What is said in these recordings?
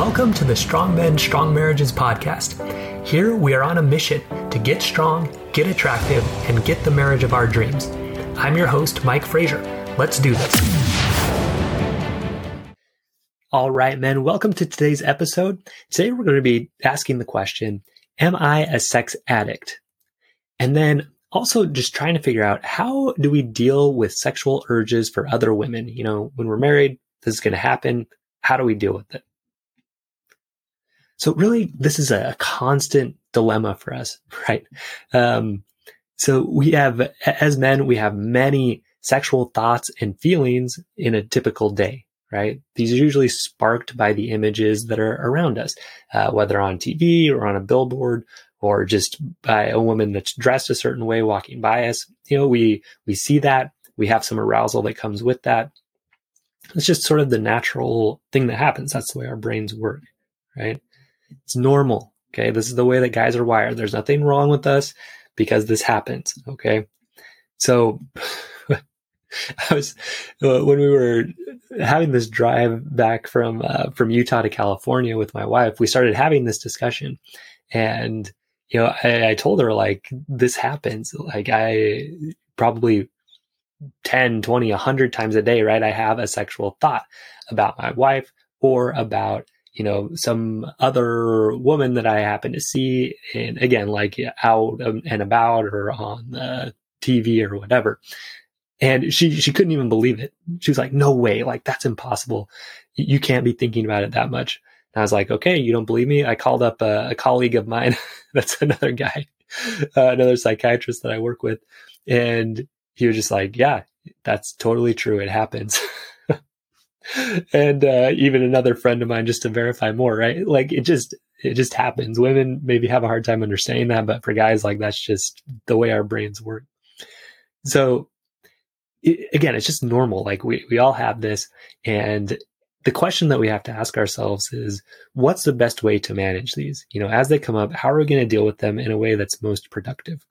Welcome to the Strong Men, Strong Marriages podcast. Here we are on a mission to get strong, get attractive, and get the marriage of our dreams. I'm your host, Mike Frazier. Let's do this. All right, men, welcome to today's episode. Today we're going to be asking the question Am I a sex addict? And then also just trying to figure out how do we deal with sexual urges for other women? You know, when we're married, this is going to happen. How do we deal with it? So really, this is a constant dilemma for us, right? Um, so we have, as men, we have many sexual thoughts and feelings in a typical day, right? These are usually sparked by the images that are around us, uh, whether on TV or on a billboard or just by a woman that's dressed a certain way walking by us. You know, we, we see that. We have some arousal that comes with that. It's just sort of the natural thing that happens. That's the way our brains work, right? It's normal. Okay. This is the way that guys are wired. There's nothing wrong with us because this happens. Okay. So I was, uh, when we were having this drive back from, uh, from Utah to California with my wife, we started having this discussion and, you know, I, I told her like, this happens. Like I probably 10, 20, 100 times a day, right? I have a sexual thought about my wife or about, you know, some other woman that I happen to see. And again, like out and about or on the TV or whatever. And she, she couldn't even believe it. She was like, no way. Like that's impossible. You can't be thinking about it that much. And I was like, okay, you don't believe me? I called up a, a colleague of mine. that's another guy, uh, another psychiatrist that I work with. And he was just like, yeah, that's totally true. It happens. and uh, even another friend of mine, just to verify more, right? Like it just, it just happens. Women maybe have a hard time understanding that, but for guys, like that's just the way our brains work. So it, again, it's just normal. Like we, we all have this. And the question that we have to ask ourselves is what's the best way to manage these? You know, as they come up, how are we going to deal with them in a way that's most productive?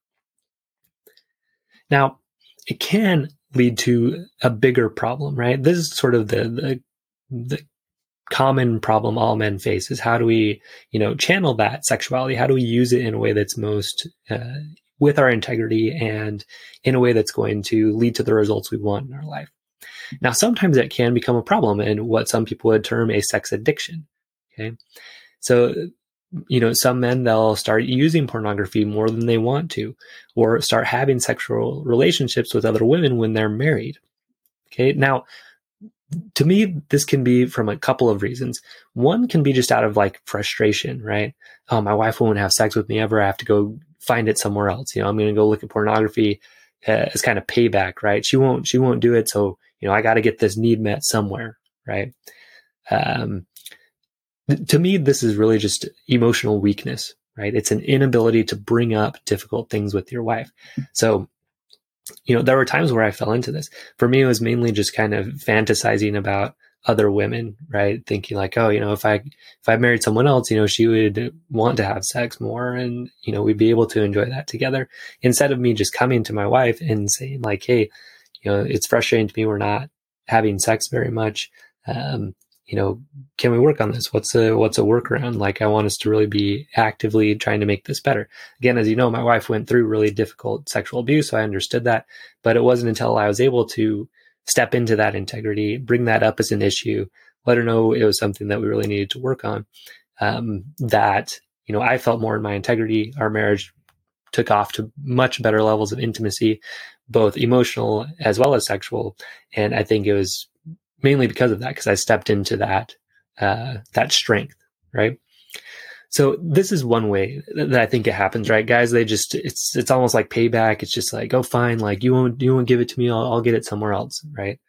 Now, it can lead to a bigger problem, right? This is sort of the, the, the common problem all men face is how do we, you know, channel that sexuality? How do we use it in a way that's most, uh, with our integrity and in a way that's going to lead to the results we want in our life? Now, sometimes that can become a problem and what some people would term a sex addiction. Okay. So you know, some men, they'll start using pornography more than they want to, or start having sexual relationships with other women when they're married. Okay. Now, to me, this can be from a couple of reasons. One can be just out of like frustration, right? Oh, my wife won't have sex with me ever. I have to go find it somewhere else. You know, I'm going to go look at pornography uh, as kind of payback, right? She won't, she won't do it. So, you know, I got to get this need met somewhere, right? Um, to me, this is really just emotional weakness, right? It's an inability to bring up difficult things with your wife. So, you know, there were times where I fell into this. For me, it was mainly just kind of fantasizing about other women, right? Thinking like, oh, you know, if I if I married someone else, you know, she would want to have sex more, and you know, we'd be able to enjoy that together. Instead of me just coming to my wife and saying like, hey, you know, it's frustrating to me we're not having sex very much. Um, you know, can we work on this? What's a what's a workaround? Like I want us to really be actively trying to make this better. Again, as you know, my wife went through really difficult sexual abuse, so I understood that. But it wasn't until I was able to step into that integrity, bring that up as an issue, let her know it was something that we really needed to work on. Um, that you know, I felt more in my integrity. Our marriage took off to much better levels of intimacy, both emotional as well as sexual. And I think it was mainly because of that, because I stepped into that, uh, that strength, right? So this is one way that I think it happens, right? Guys, they just, it's, it's almost like payback. It's just like, oh, fine. Like you won't, you won't give it to me. I'll, I'll get it somewhere else, right?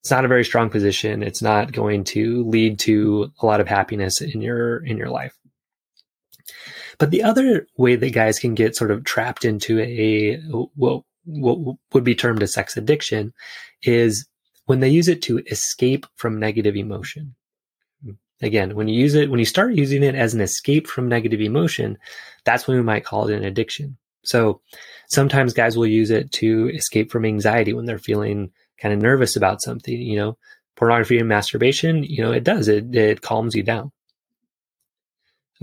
It's not a very strong position. It's not going to lead to a lot of happiness in your, in your life. But the other way that guys can get sort of trapped into a, what, what would be termed a sex addiction is when they use it to escape from negative emotion. Again, when you use it, when you start using it as an escape from negative emotion, that's when we might call it an addiction. So sometimes guys will use it to escape from anxiety when they're feeling kind of nervous about something, you know, pornography and masturbation, you know, it does, it, it calms you down.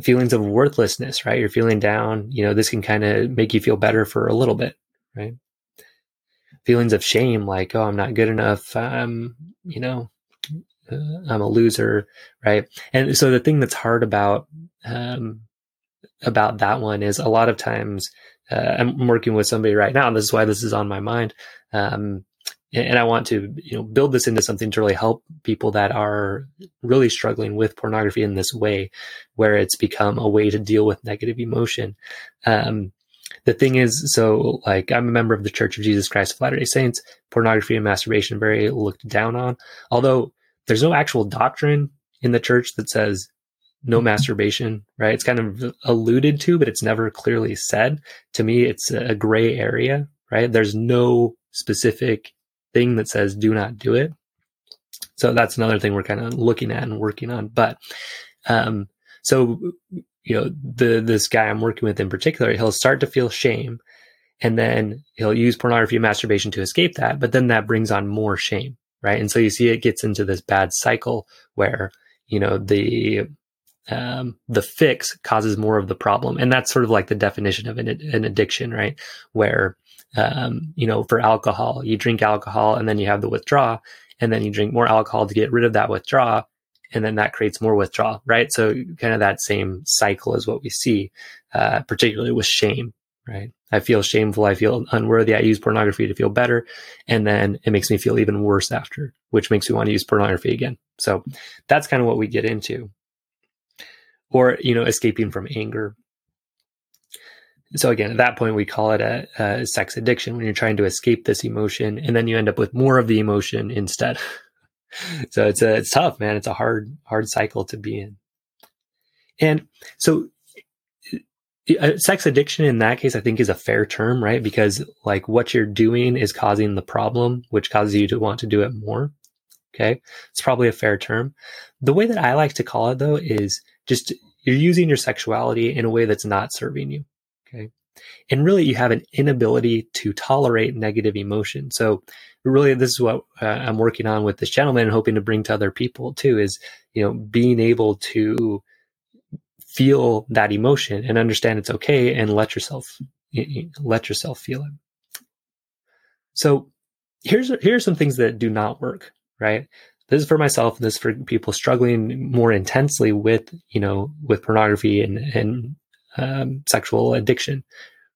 feelings of worthlessness, right? You're feeling down, you know, this can kind of make you feel better for a little bit, right? Feelings of shame, like, oh, I'm not good enough. I'm, you know, uh, I'm a loser, right? And so the thing that's hard about, um, about that one is a lot of times, uh, I'm working with somebody right now. And this is why this is on my mind. Um, and I want to, you know, build this into something to really help people that are really struggling with pornography in this way, where it's become a way to deal with negative emotion. Um, the thing is, so like I'm a member of the Church of Jesus Christ of Latter-day Saints. Pornography and masturbation very looked down on. Although there's no actual doctrine in the church that says no masturbation, right? It's kind of alluded to, but it's never clearly said. To me, it's a gray area, right? There's no specific thing that says do not do it. So that's another thing we're kind of looking at and working on. But um, so you know, the this guy I'm working with in particular, he'll start to feel shame, and then he'll use pornography and masturbation to escape that. But then that brings on more shame, right? And so you see it gets into this bad cycle where you know the um, the fix causes more of the problem, and that's sort of like the definition of an, an addiction, right? Where um, you know, for alcohol, you drink alcohol and then you have the withdrawal, and then you drink more alcohol to get rid of that withdrawal, and then that creates more withdrawal, right? So kind of that same cycle is what we see, uh, particularly with shame, right? I feel shameful, I feel unworthy, I use pornography to feel better, and then it makes me feel even worse after, which makes me want to use pornography again. So that's kind of what we get into. Or, you know, escaping from anger so again, at that point, we call it a, a, sex addiction when you're trying to escape this emotion, and then you end up with more of the emotion instead. so it's a, it's tough, man. It's a hard hard cycle to be in. And so, uh, sex addiction in that case, I think, is a fair term, right? Because like what you're doing is causing the problem, which causes you to want to do it more. Okay, it's probably a fair term. The way that I like to call it, though, is just you're using your sexuality in a way that's not serving you. Okay. And really, you have an inability to tolerate negative emotion. So, really, this is what uh, I'm working on with this gentleman and hoping to bring to other people too is, you know, being able to feel that emotion and understand it's okay and let yourself let yourself feel it. So, here's here's some things that do not work, right? This is for myself. This is for people struggling more intensely with, you know, with pornography and, and um, sexual addiction,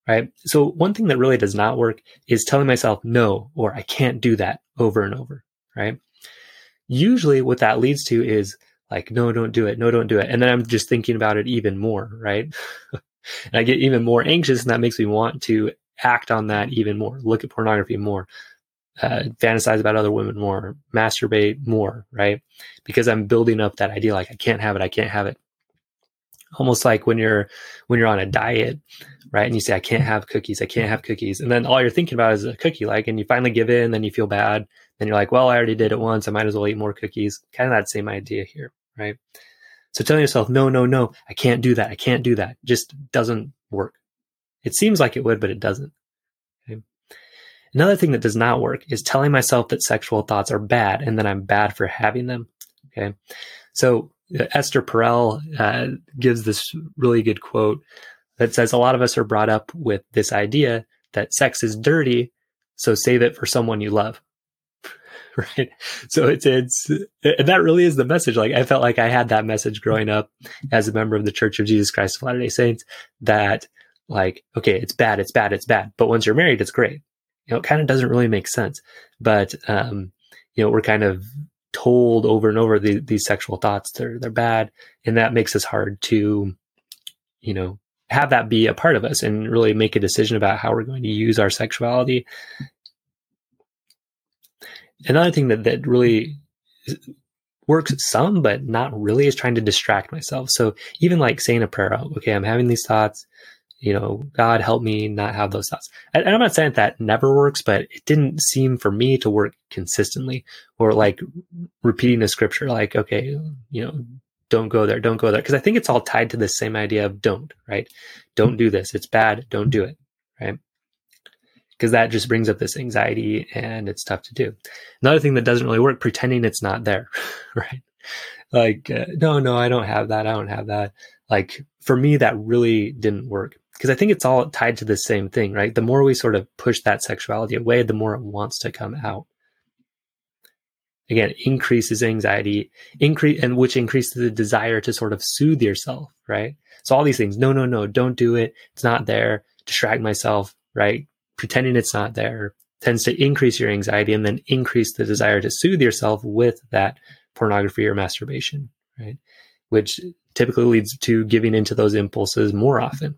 right? So one thing that really does not work is telling myself no or I can't do that over and over, right? Usually what that leads to is like, no, don't do it. No, don't do it. And then I'm just thinking about it even more, right? and I get even more anxious and that makes me want to act on that even more, look at pornography more, uh, fantasize about other women more, masturbate more, right? Because I'm building up that idea like I can't have it, I can't have it almost like when you're when you're on a diet right? And you say i can't mm-hmm. have cookies. I can't have cookies. And then all you're thinking about is a cookie like and you finally give in then you feel bad. Then you're like well i already did it once. I might as well eat more cookies. Kind of that same idea here right? So telling yourself no no no. I can't do that. I can't do that. Just doesn't work. It seems like it would but it doesn't. Okay? another thing that does not work is telling myself that sexual thoughts are bad and that i'm bad for having them. Okay? So Esther Perel uh, gives this really good quote that says a lot of us are brought up with this idea that sex is dirty, so save it for someone you love. right? So it's it's and that really is the message. Like I felt like I had that message growing up as a member of the Church of Jesus Christ of Latter-day Saints that like okay, it's bad, it's bad, it's bad, but once you're married, it's great. You know, it kind of doesn't really make sense. But um, you know, we're kind of told over and over the, these sexual thoughts they're they're bad. And that makes us hard to you know have that be a part of us and really make a decision about how we're going to use our sexuality. Another thing that that really works some but not really is trying to distract myself. So even like saying a prayer okay i'm having these thoughts you know, God help me not have those thoughts. And I'm not saying that, never works, but it didn't seem for me to work consistently or like repeating the scripture, like, okay, you know, don't go there, don't go there. Cause I think it's all tied to the same idea of don't, right? Don't do this. It's bad. Don't do it. Right. Cause that just brings up this anxiety and it's tough to do. Another thing that doesn't really work, pretending it's not there. Right. like, uh, no, no, I don't have that. I don't have that. Like for me, that really didn't work because I think it's all tied to the same thing, right? The more we sort of push that sexuality away, the more it wants to come out. Again, increases anxiety, increase, and which increases the desire to sort of soothe yourself, right? So all these things, no, no, no, don't do it. It's not there. Distract myself, right? Pretending it's not there tends to increase your anxiety and then increase the desire to soothe yourself with that pornography or masturbation, right? Which typically leads to giving into those impulses more often.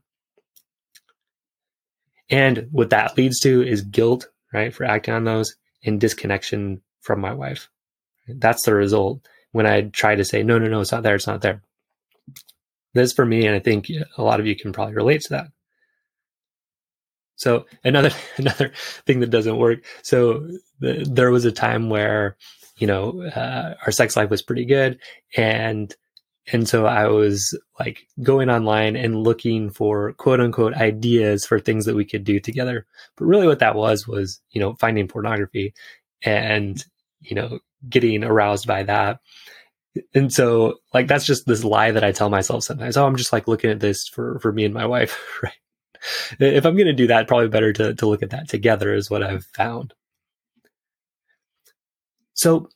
And what that leads to is guilt, right, for acting on those and disconnection from my wife. That's the result when I try to say, no, no, no, it's not there, it's not there. This for me, and I think a lot of you can probably relate to that. So another another thing that doesn't work. So the, there was a time where you know uh, our sex life was pretty good, and and so I was like going online and looking for quote unquote ideas for things that we could do together. But really, what that was was you know finding pornography and you know getting aroused by that. And so like that's just this lie that I tell myself sometimes. Oh, I'm just like looking at this for for me and my wife, right? if I'm going to do that, probably better to, to look at that together is what I've found. So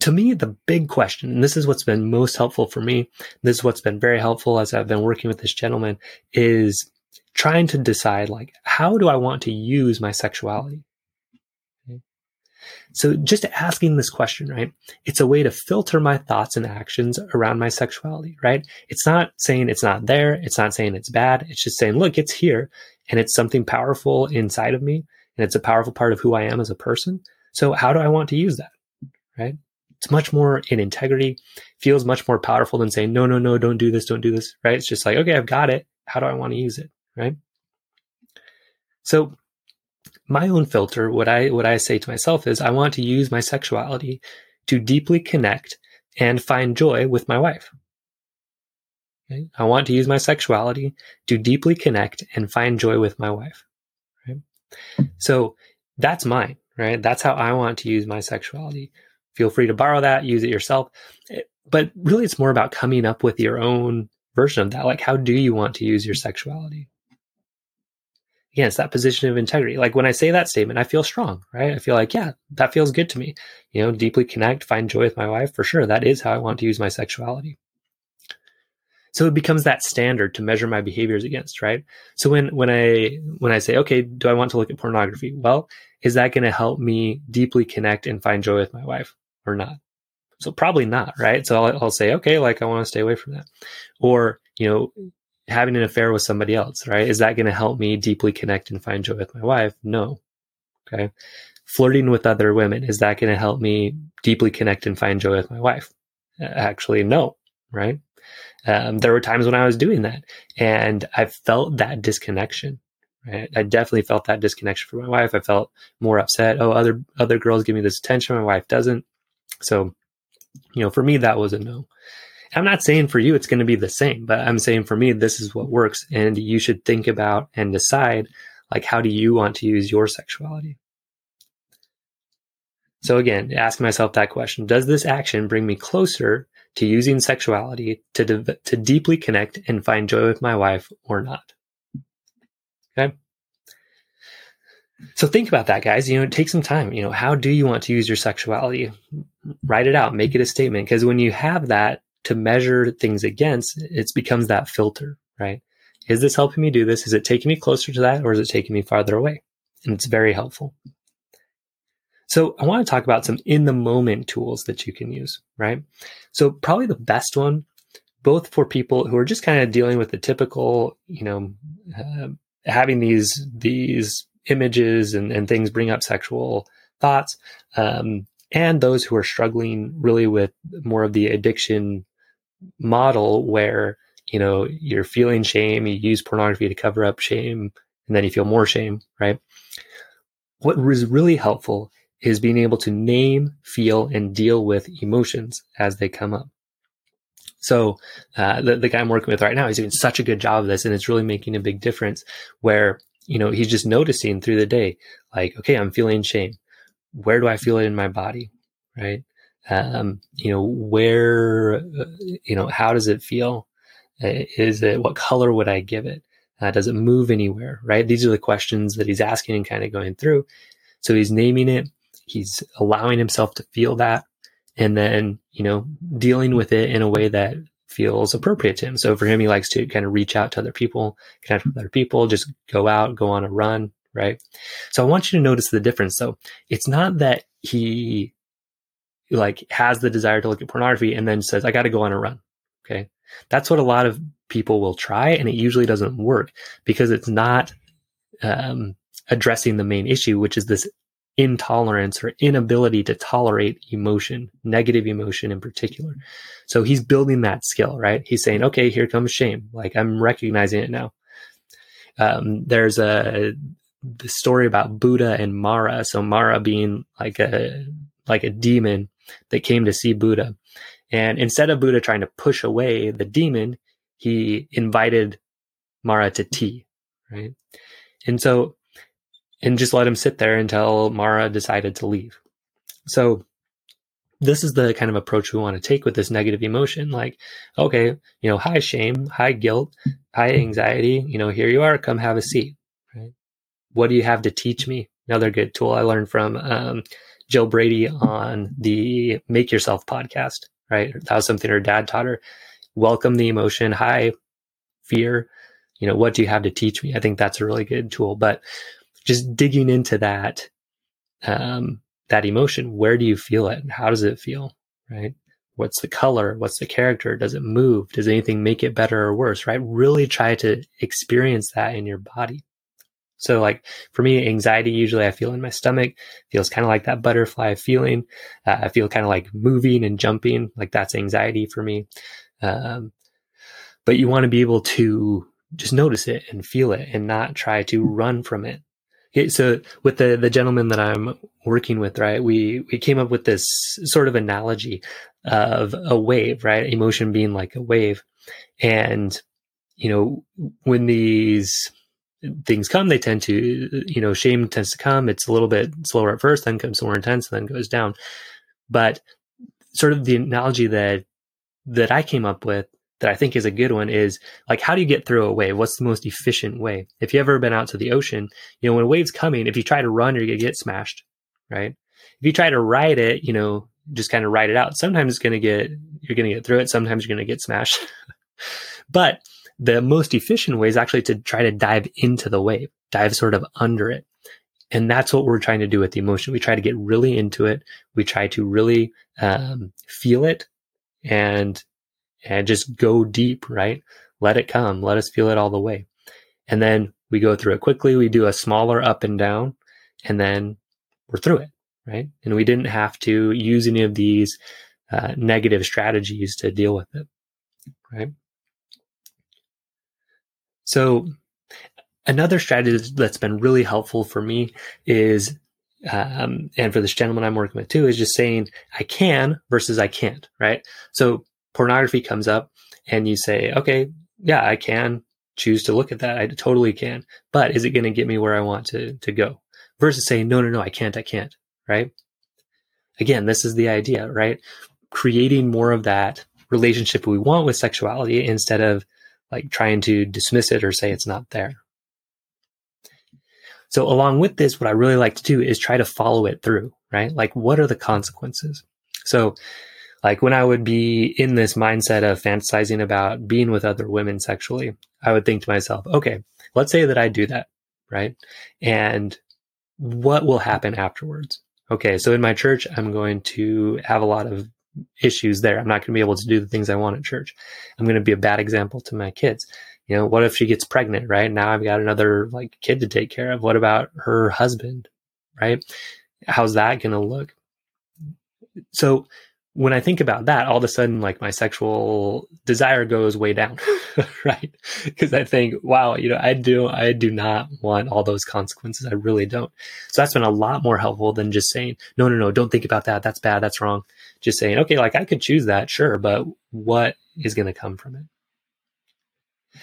to me, the big question, and this is what's been most helpful for me, this is what's been very helpful as I've been working with this gentleman, is trying to decide like, how do I want to use my sexuality? So just asking this question, right? It's a way to filter my thoughts and actions around my sexuality, right? It's not saying it's not there. It's not saying it's bad. It's just saying, look, it's here and it's something powerful inside of me and it's a powerful part of who I am as a person. So how do I want to use that? Right? It's much more in integrity, feels much more powerful than saying, no, no, no, don't do this, don't do this, right? It's just like, okay, I've got it. How do I want to use it? Right? So my own filter, what I what I say to myself is I want to use my sexuality to deeply connect and find joy with my wife. I want to use my sexuality to deeply connect and find joy with my wife. Right? So that's mine, right? That's how I want to use my sexuality. Feel free to borrow that, use it yourself. Eh, but really, it's more about coming up with your own version of that. Like, how do you want to use your sexuality? again, it's that position of integrity. Like when I say that statement, I feel strong, right? I feel like, yeah, that feels good to me. You know, deeply connect, find joy with my wife for sure. That is how I want to use my sexuality. So it becomes that standard to measure my behaviors against, right? So when when I when I say, okay, do I want to look at pornography? Well, is that going to help me deeply connect and find joy with my wife or not? So probably not, right? So I'll, I'll say, okay, like I want to stay away from that. Or, you know, having an affair with somebody else, right? Is that going to help me deeply connect and find joy with my wife? No. Okay. Flirting with other women, is that going to help me deeply connect and find joy with my wife? Actually, no. Right. Um, there were times when I was doing that and I felt that disconnection. Right. I definitely felt that disconnection from my wife. I felt more upset. Oh, other, other girls give me this attention. My wife doesn't. So, you know, for me, that was a no. I'm not saying for you it's going to be the same, but I'm saying for me, this is what works. And you should think about and decide like, how do you want to use your sexuality? So again, ask myself that question, does this action bring me closer to using sexuality to, de- to deeply connect and find joy with my wife or not? Okay. So think about that, guys. You know, take some time. You know, how do you want to use your sexuality? Write it out, make it a statement. Because when you have that, to measure things against, it becomes that filter, right? Is this helping me do this? Is it taking me closer to that or is it taking me farther away? And it's very helpful. So I want to talk about some in the moment tools that you can use, right? So probably the best one, both for people who are just kind of dealing with the typical, you know, uh, having these, these images and, and things bring up sexual thoughts, um, and those who are struggling really with more of the addiction model where you know you're feeling shame you use pornography to cover up shame and then you feel more shame right? What is really helpful is being able to name feel and deal with emotions as they come up. So uh, the, the guy i'm working with right now he's doing such a good job of this and it's really making a big difference where you know he's just noticing through the day like okay i'm feeling shame where do i feel it in my body right Um, you know, where, uh, you know, how does it feel? Uh, is it, what color would I give it? Uh, does it move anywhere? Right? These are the questions that he's asking and kind of going through. So he's naming it. He's allowing himself to feel that and then, you know, dealing with it in a way that feels appropriate to him. So for him, he likes to kind of reach out to other people, connect with other people, just go out, go on a run, right? So I want you to notice the difference. So it's not that he like has the desire to look at pornography and then says, I got to go on a run. Okay. That's what a lot of people will try. And it usually doesn't work because it's not, um, addressing the main issue, which is this intolerance or inability to tolerate emotion, negative emotion in particular. So he's building that skill, right? He's saying, okay, here comes shame. Like I'm recognizing it now. Um, there's a the story about Buddha and Mara. So Mara being like a like a demon that came to see Buddha. And instead of Buddha trying to push away the demon, he invited Mara to tea, right? And so and just let him sit there until Mara decided to leave. So this is the kind of approach we want to take with this negative emotion. Like, okay, you know, high shame, high guilt, high anxiety, you know, here you are, come have a seat? What do you have to teach me? Another good tool I learned from um, Jill Brady on the Make Yourself podcast, right? That was something her dad taught her. Welcome the emotion, high fear. You know, what do you have to teach me? I think that's a really good tool. But just digging into that um, that emotion. Where do you feel it? How does it feel? Right? What's the color? What's the character? Does it move? Does anything make it better or worse? Right? Really try to experience that in your body. So like for me, anxiety usually I feel in my stomach feels kind of like that butterfly feeling. Uh, I feel kind of like moving and jumping, like that's anxiety for me. Um, but you want to be able to just notice it and feel it and not try to run from it. Okay, so with the the gentleman that I'm working with, right, we we came up with this sort of analogy of a wave, right? Emotion being like a wave, and you know when these things come, they tend to, you know, shame tends to come. It's a little bit slower at first, then comes more intense, and then goes down. But sort of the analogy that that I came up with that I think is a good one is like, how do you get through a wave? What's the most efficient way? If you've ever been out to the ocean, you know, when a wave's coming, if you try to run, you're going to get smashed, right? If you try to ride it, you know, just kind of ride it out. Sometimes it's going to get, you're going to get through it. Sometimes you're going to get smashed. but the most efficient way is actually to try to dive into the wave, dive sort of under it. And that's what we're trying to do with the emotion. We try to get really into it. We try to really um, feel it and and just go deep, right? Let it come. Let us feel it all the way. And then we go through it quickly. We do a smaller up and down, and then we're through it, right? And we didn't have to use any of these uh, negative strategies to deal with it, right? So, another strategy that's been really helpful for me is, um, and for this gentleman I'm working with too, is just saying I can versus I can't, right? So, pornography comes up and you say, okay, yeah, I can choose to look at that. I totally can. But is it going to get me where I want to, to go? Versus saying, no, no, no, I can't, I can't. Right. Again, this is the idea, right? Creating more of that relationship we want with sexuality instead of like trying to dismiss it or say it's not there. So along with this, what I really like to do is try to follow it through, right? Like what are the consequences? So like when I would be in this mindset of fantasizing about being with other women sexually, I would think to myself, okay, let's say that I do that, right? And what will happen afterwards? Okay, so in my church, I'm going to have a lot of issues there. I'm not going to be able to do the things I want at church. I'm going to be a bad example to my kids. You know, what if she gets pregnant, right? Now I've got another like kid to take care of. What about her husband, right? How's that going to look? So when I think about that, all of a sudden, like my sexual desire goes way down, right? Because I think, wow, you know, I do, I do not want all those consequences. I really don't. So that's been a lot more helpful than just saying, no, no, no, don't think about that. That's bad. That's wrong. Just saying, okay, like I could choose that, sure, but what is going to come from it?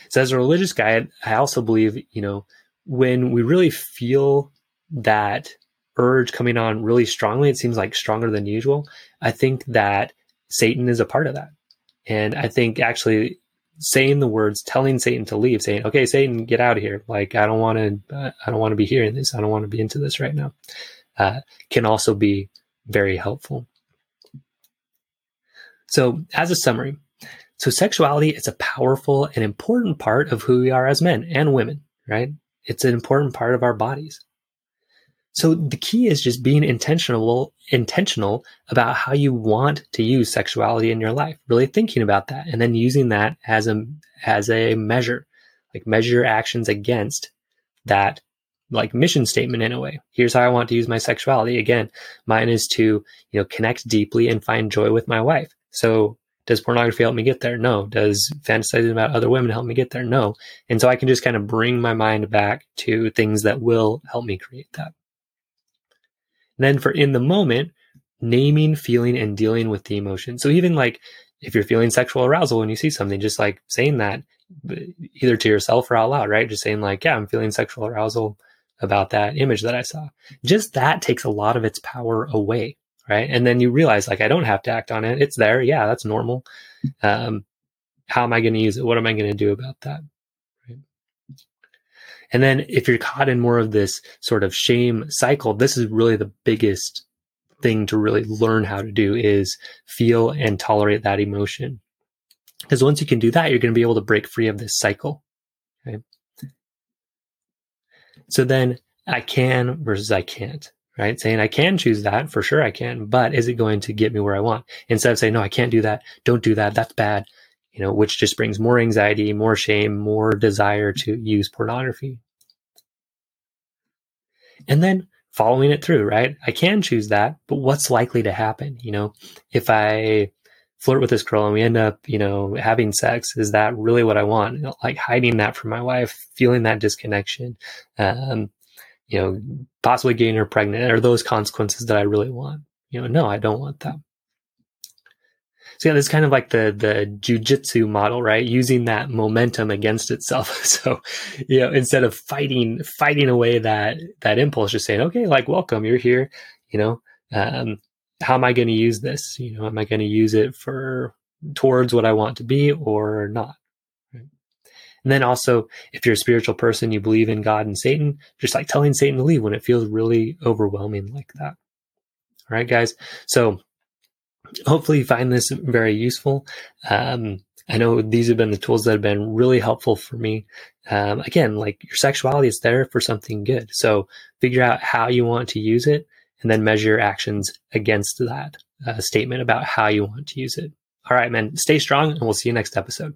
So as a religious guy, I also believe, you know, when we really feel that urge coming on really strongly, it seems like stronger than usual. I think that Satan is a part of that. And I think actually saying the words, telling Satan to leave, saying, "Okay, Satan, get out of here. Like I don't want to. I don't want to be hearing this. I don't want to be into this right now," uh, can also be very helpful. So, as a summary, so sexuality is a powerful and important part of who we are as men and women, right? It's an important part of our bodies. So the key is just being intentional, intentional about how you want to use sexuality in your life, really thinking about that and then using that as a, as a measure, like measure your actions against that like mission statement in a way. Here's how I want to use my sexuality. Again, mine is to, you know, connect deeply and find joy with my wife. So does pornography help me get there? No. Does fantasizing about other women help me get there? No. And so I can just kind of bring my mind back to things that will help me create that. And then for in the moment, naming, feeling, and dealing with the emotion. So even like if you're feeling sexual arousal when you see something, just like saying that either to yourself or out loud, right? Just saying like, yeah, I'm feeling sexual arousal about that image that I saw. Just that takes a lot of its power away, right? And then you realize like I don't have to act on it. It's there. Yeah, that's normal. Um, how am I going to use it? What am I going to do about that? And then if you're caught in more of this sort of shame cycle, this is really the biggest thing to really learn how to do is feel and tolerate that emotion. Because once you can do that, you're going to be able to break free of this cycle. Okay. So then I can versus I can't, right? Saying I can choose that for sure I can, but is it going to get me where I want? Instead of saying, no, I can't do that. Don't do that. That's bad you know, which just brings more anxiety, more shame, more desire to use pornography. And then following it through, right? I can choose that, but what's likely to happen? You know, if I flirt with this girl and we end up, you know, having sex, is that really what I want? You know, like hiding that from my wife, feeling that disconnection, um, you know, possibly getting her pregnant are those consequences that I really want? You know, no, I don't want that. So yeah, this is kind of like the the jujitsu model, right? Using that momentum against itself. So, you know, instead of fighting fighting away that that impulse, just saying, okay, like welcome, you're here. You know, um, how am I going to use this? You know, am I going to use it for towards what I want to be or not? And then also, if you're a spiritual person, you believe in God and Satan, just like telling Satan to leave when it feels really overwhelming like that. All right, guys. So hopefully you find this very useful. Um, I know these have been the tools that have been really helpful for me. Um, again, like your sexuality is there for something good. So figure out how you want to use it and then measure your actions against that uh, statement about how you want to use it. All right, man, stay strong and we'll see you next episode.